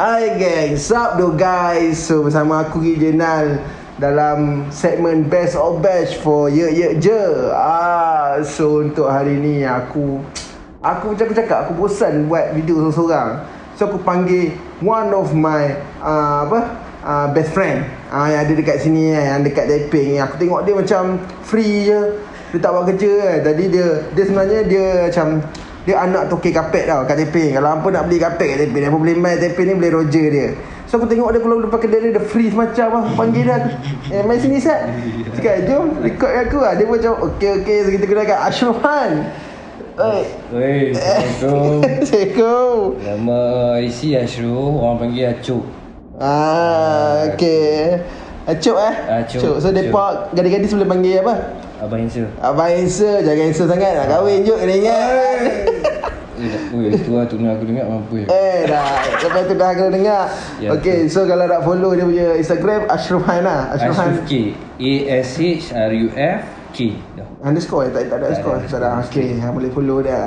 Hai gang, sup do guys. So bersama aku Gijenal Dalam segmen Best of Batch for Ye Ye Je. Ah, So untuk hari ni aku Aku macam aku cakap, aku bosan buat video seorang-seorang. So aku panggil one of my uh, Apa? Uh, best friend. Uh, Yang ada dekat sini eh, Yang dekat Taiping. Aku tengok dia macam free je. Dia tak buat kerja kan Tadi dia Dia sebenarnya dia macam dia anak tokek kapet tau kat Teping Kalau apa nak beli kapet kat Teping Apa boleh main Teping ni boleh Roger dia. So aku tengok dia keluar depan kedai dia Dia free semacam lah panggil dia. Eh main sini Sat. Cakap jom record kat aku lah. Dia macam okey okey So kita kena kat Ashraf Han Oi Weh, Assalamualaikum. Assalamualaikum. Nama isi Ashru, orang panggil Acuk. Ah, okay Acuk eh? Acuk, So Acuk. mereka gadis-gadis boleh panggil apa? Abang Insa Abang Answer Jangan Answer sangat. Nak kahwin je kena ingat. Eh, dah- weh, tu lah tu nak aku dengar mampu Eh dah. Lepas tu dah kena dengar. Ya, Okay so kalau nak follow dia punya Instagram Ashraf Han lah Ashraf Han Ashraf K A-S-H-R-U-F K. Dah. Underscore eh? tak, tak ada Tak ada underscore. Tak ada Okay ha, boleh follow dia.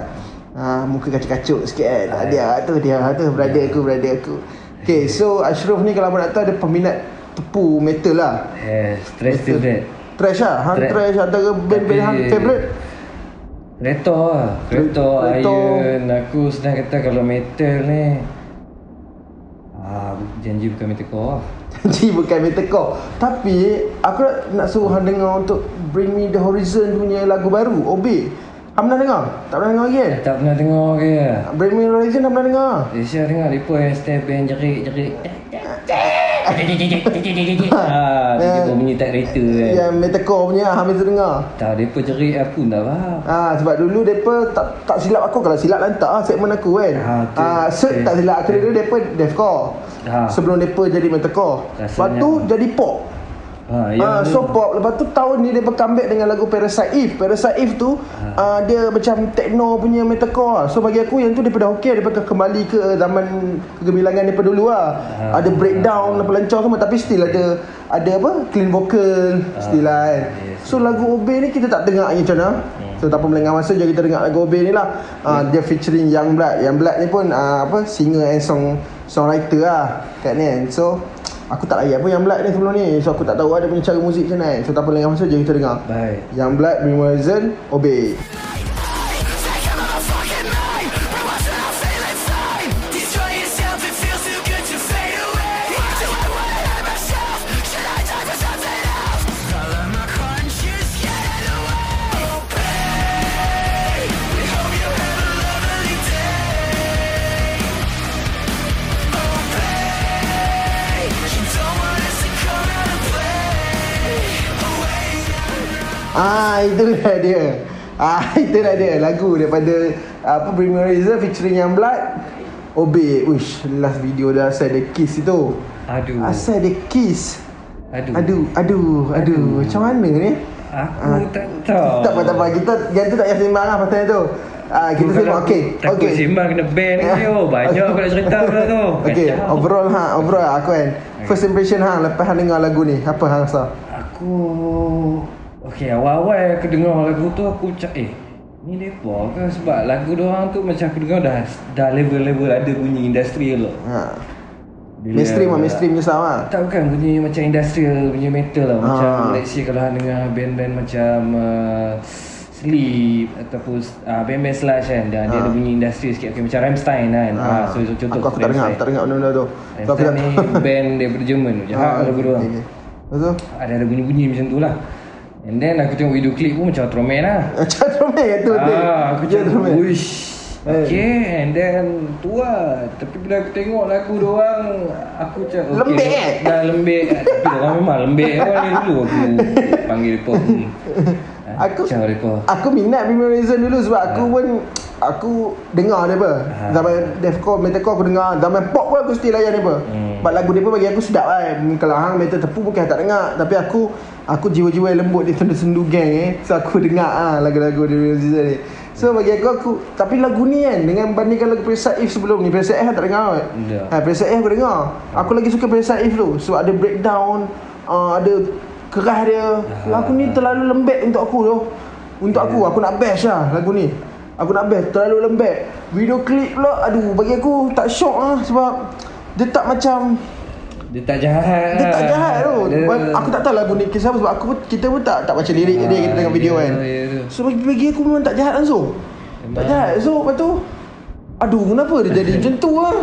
Ha, Muka kacuk-kacuk sikit kan Ah, Dia tu dia. Tu Brother aku Brother aku. Okay so Ashraf ni kalau nak tahu Dia peminat tepu metal lah. Eh, stress tu that Trash lah. Han Trash. trash Antara band-band Han Tapi- favourite Retor lah. Retor. Iron. Aku senang kata kalau metal ni Ah, janji bukan metalcore lah. Janji bukan metalcore Tapi Aku nak, nak suruh Han dengar Untuk Bring Me The Horizon punya lagu baru OB Han pernah dengar? Tak pernah dengar lagi kan? Tak pernah dengar ke? Bring Me The Horizon tak pernah dengar? Dia siap dengar Lepas yang step band jerit-jerit Ah, dia pun bunyi tak kereta kan Yang metalcore punya Han biasa dengar Tak, pun jerit aku pun tak faham Ah sebab dulu depa tak tak silap aku kalau silap lantak ah segmen aku kan. Ah, betul. Ah cert Betul. tak silap aku dulu depa deathcore. Ah. Sebelum depa jadi metalcore. Lepas tu jadi pop. Ha, Ah so pop lepas tu tahun ni depa comeback dengan lagu Parasite Eve. Parasite Eve tu ah dia macam techno punya metalcore. lah. So bagi aku yang tu depa dah okey depa ke- kembali ke zaman kegemilangan depa dulu lah. Ah. Ada breakdown apa lancar semua tapi still ada ada apa clean vocal still lah kan. yes. So lagu OB ni kita tak dengar ni macam mana So tak melengah masa je kita dengar lagu OB ni lah uh, Dia featuring Young Blood Young Blood ni pun uh, apa singer and song songwriter lah kat ni kan So aku tak layan pun Young Blood ni sebelum ni. So aku tak tahu ada punya cara muzik macam mana. Kan So tak apa melengah masa je kita dengar. Baik. Young Blood, Bring Horizon, OB Ah itulah dia Ah itulah dia lagu daripada apa Bring Horizon featuring Young Blood OB Uish last video dah asal ada kiss itu Aduh Asal ada kiss Aduh Aduh, aduh, aduh. Macam mana ni? Aku tak tahu Tak apa, tak apa. Kita yang tu tak payah sembang lah pasal tu. Ah, kita Aku sembang. kalau Okey. Takut Okey. sembang kena ban ni oh, Banyak aku nak cerita pula tu Okey, overall ha, overall aku kan. First impression ha lepas hang dengar lagu ni, apa hang rasa? Aku Okay awal-awal aku dengar lagu tu Aku macam eh Ni depa ke sebab lagu diorang tu macam aku dengar dah dah level-level ada bunyi industrial lah. Ha. Bila- Mainstream lah, mainstream je sama. Tak bukan bunyi macam industrial punya metal lah Macam Ah. let's say kalau hang dengar band-band macam uh, Sleep Ataupun uh, band-band Slash kan Dia, dia ada bunyi industrial sikit okay, Macam Rammstein kan Ha. ah. so, so contoh aku, aku tak dengar, aku tak dengar benda-benda tu. Rammstein ni band daripada Jerman Jahat Ah, lagu diorang okey, okey. Lepas tu Ada ada bunyi-bunyi macam tu lah And then aku tengok video klip pun macam Ultraman lah macam tromek kat tu tu. Ah, aku Dia macam tromek. Wish Okay and then tu lah Tapi bila aku tengok lagu doang Aku macam okay, Lembik, eh? Dah lembik Tapi orang memang lembik Orang ni dulu aku panggil ni ha, Aku mereka. Aku minat Bima Reason dulu sebab aku pun aku dengar dia apa. Ha. Zaman deathcore, metalcore aku dengar. Zaman pop pun aku still layan dia apa. Hmm. Sebab lagu dia pun bagi aku sedap kan. Kalau hang metal tepu bukan tak dengar, tapi aku aku jiwa-jiwa yang lembut dia sendu-sendu gang eh. So aku dengar ah lagu-lagu dia Bima Reason ni. So bagi aku aku tapi lagu ni kan dengan bandingkan lagu Presa If sebelum ni Presa If tak dengar kan. Tak. Ha Presa If aku dengar. Aku lagi suka Presa If tu sebab ada breakdown, uh, ada keras dia. Lagu ni terlalu lembek untuk aku tu. Untuk aku aku nak bash lah lagu ni. Aku nak bash terlalu lembek. Video klip pula aduh bagi aku tak syok lah sebab dia tak macam Dia tak jahat. dia tak jahat tu. Dia- Aku tak tahu lagu ni kisah apa sebab aku pun kita pun tak tak baca lirik dia kita tengok video kan. Ya, ya, tu. So bagi, bagi aku memang tak jahat langsung Tak jahat So lepas tu Aduh kenapa dia jadi macam tu lah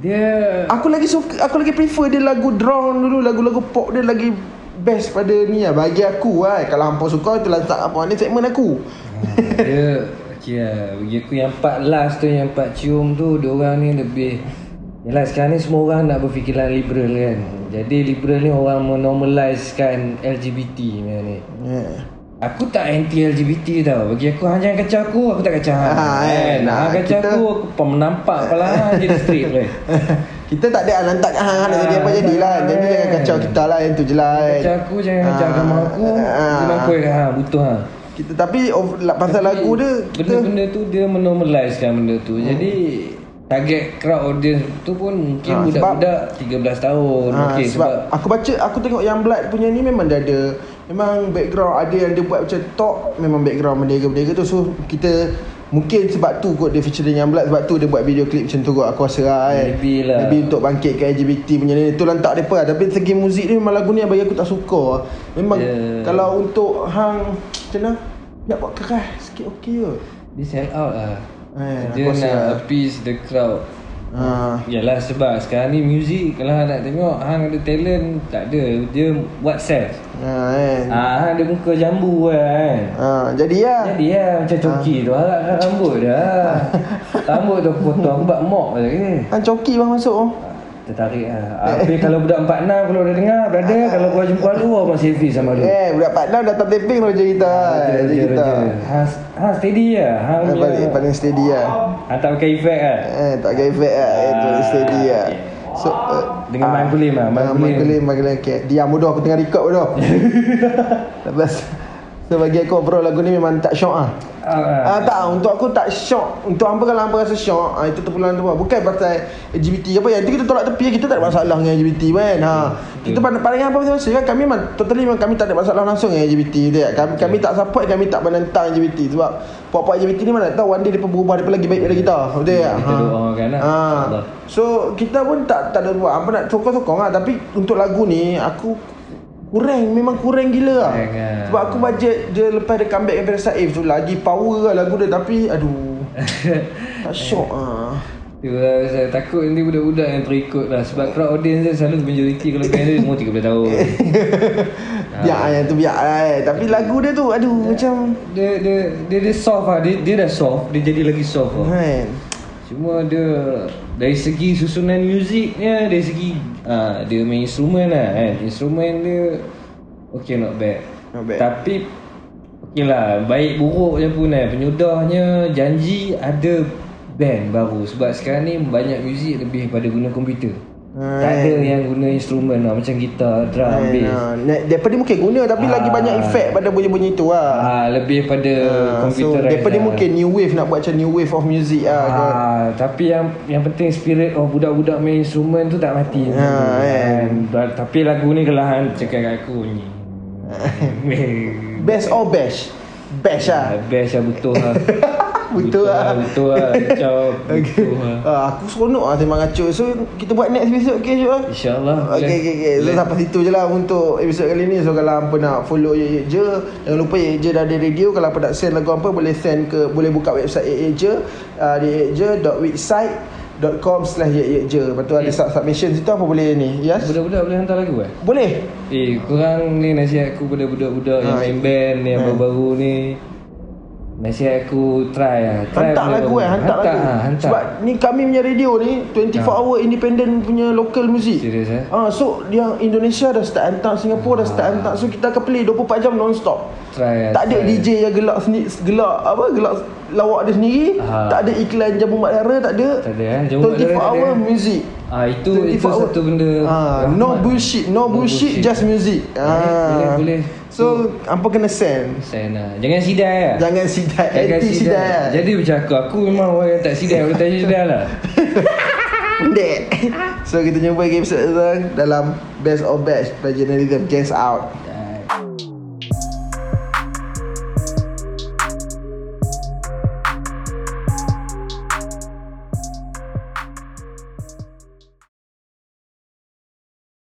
Dia Aku lagi suka Aku lagi prefer dia lagu drown dulu Lagu-lagu pop dia lagi Best pada ni lah Bagi aku lah Kalau hampa suka Itu lantak apa Ni segmen aku dia okay lah. Bagi aku yang part last tu Yang part cium tu Diorang ni lebih Yalah sekarang ni semua orang nak berfikiran liberal kan Jadi liberal ni orang menormalizekan LGBT macam ni yeah. Aku tak anti LGBT tau Bagi aku hang jangan kacau aku Aku tak kacau hang Ah, kan. Hang Ah, kacau kita- aku Aku pun menampak kepala hang jadi straight kan Kita tak ada lantak hang nak jadi apa Ah, jadilah Jadi kan. jangan kacau kita lah Yang tu je lah kan. Kacau aku jangan kacau Ah, agama aku ah. Dia mampu hang butuh hang kita, Tapi la- pasal lagu dia kita, Benda-benda tu dia menormalizekan benda tu Jadi Target crowd audience tu pun mungkin Ha, budak-budak 13 tahun. Ha, Mungkin sebab, sebab, aku baca aku tengok yang Blood punya ni memang dia ada memang background ada yang dia buat macam talk memang background berniaga-berniaga tu. So kita mungkin sebab tu kot dia featuring yang Blood sebab tu dia buat video klip macam tu kot aku rasa lah kan? Maybe lah. maybe untuk bangkitkan LGBT punya ni. Tu lantak dia lah. Tapi segi muzik ni memang lagu ni yang bagi aku tak suka. Memang Yeah. kalau untuk hang macam mana? Nak buat keras sikit okey je Dia sell out lah Eh, Dia nak lah. appease the crowd. Ha. Yalah sebab sekarang ni muzik Kalau hang nak tengok Hang ada talent Tak ada. Dia sell ha Ah, hang ada muka jambu kan ha, jadi lah Jadi lah macam coki tu Harapkan rambut dah. Rambut tu potong buat mop lagi hang coki bang masuk oh. Tertarik lah Tapi kalau budak 46 Kalau dia dengar Brother Kalau kau jumpa lu Abang selfie sama dia Eh, budak Pak Nam datang taping Roger kita. Roger, Roger Roger, kita. Roger. Ha, ha steady lah Hang Eh, paling, paling steady lah. Hang tak pakai efek lah Eh, tak ada efek lah. Eh, paling steady lah. So, uh, Dengan main kulim lah Main Ah, kulim main kulim, main kulim. Okay. Diam bodoh, aku tengah record bodoh. Lepas, so bagi aku overall lagu ni memang tak syok. Ah, Ah tak untuk aku tak syok. Untuk hangpa kalau hangpa rasa syok, ah itu terpulang tu bukan pasal LGBT apa yang itu kita tolak tepi kita tak ada masalah dengan LGBT kan. Ha. Kita pandang paling apa pasal kan kami memang totally memang kami tak ada masalah langsung dengan LGBT dia. Kami kami tak support kami tak menentang LGBT sebab puak-puak LGBT ni mana tahu one day dia berubah dia lagi baik daripada kita. Betul tak? kita doakan lah. Ha. So kita pun tak tak ada buat apa nak sokong-sokong lah tapi untuk lagu ni aku kurang memang kurang gila lah. Kurang lah. Sebab aku budget dia lepas dia comeback dengan Vera Saif tu lagi power lah lagu dia tapi aduh tak syok ah. Lah saya takut nanti budak-budak yang terikut lah Sebab crowd audience dia selalu majoriti Kalau band dia semua 13 tahun Biar yang tu biar lah eh. Tapi lagu dia tu aduh macam dia, dia, dia, dia soft lah dia, dia dah soft Dia jadi lagi soft lah kan. Cuma dia Dari segi susunan muziknya Dari segi ah, Dia main instrumen lah kan. Instrumen dia Okay not bad. Not bad. Tapi Okay lah Baik buruk je pun kan Penyudahnya Janji ada Band baru. Sebab sekarang ni Banyak muzik lebih pada guna komputer Hmm. Tak ada yang guna instrumen lah Macam gitar, drum, Kan, bass ah. Nah, Daripada mungkin guna tapi lagi Ah. banyak efek pada bunyi-bunyi tu lah. ah, Lebih pada Ah, so komputer daripada mungkin new wave nak buat macam new wave of music ah. kot. Ah, tapi yang yang penting spirit of budak-budak main instrumen tu tak mati. Ha, kan. Ba- Tapi lagu ni kalau hang cakap kat aku ni. Best or bash? Bash lah. Best lah betul lah. Betul lah. Betul lah. Macam betul lah. Ah, aku seronok lah sembang ngacuk. So kita buat next episode okay Syuk? InsyaAllah. Okay, okay, okay. So sampai situ je lah untuk episod kali ni. So kalau hampa nak follow Ye Ye Je, jangan lupa Ye Ye Je dah ada radio. Kalau hampa nak send lagu hampa, boleh send ke, boleh buka website Ye Ye Je. Uh, di yeyeye.wixsite.com slash Ye Ye Je. Lepas tu ada sub- submission situ apa boleh ni? Yes? Budak-budak boleh hantar lagu eh? Boleh? Eh, korang ni nasihat aku pada budak-budak yang Ha, main band, yang ha. baru-baru ni. Nasihat aku try lah try Hantar lagu baru. eh Hantar, hantar, lagu ha, hantar. Sebab ni kami punya radio ni 24 Ha. hour independent punya local music Serius eh Ah, so yang Indonesia dah start hantar Singapura dah start hantar So kita akan play 24 jam non-stop Try lah Tak ada try. DJ yang gelak sendiri Gelak apa Gelak lawak dia sendiri Ha. Tak ada iklan jamu mak dara Tak ada Tak ada eh Jamu 24 mak dara tak hour ada. music Ah itu 24 itu hour. satu benda Ah, No bullshit No, bullshit, Just music ah. boleh, boleh. So Apa kena send? Sen lah. Jangan sidai lah. Jangan sidai. Jangan Anti sidai. Jadi macam aku Aku memang orang yang tak sidai. Boleh tanya sidai lah. Pendek. So kita jumpa lagi episode tu Dalam Best of Best By Journalism. Jens out.